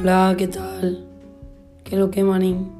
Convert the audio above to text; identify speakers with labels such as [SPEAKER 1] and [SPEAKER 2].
[SPEAKER 1] Hola, ¿qué tal? ¿Qué lo que, manín?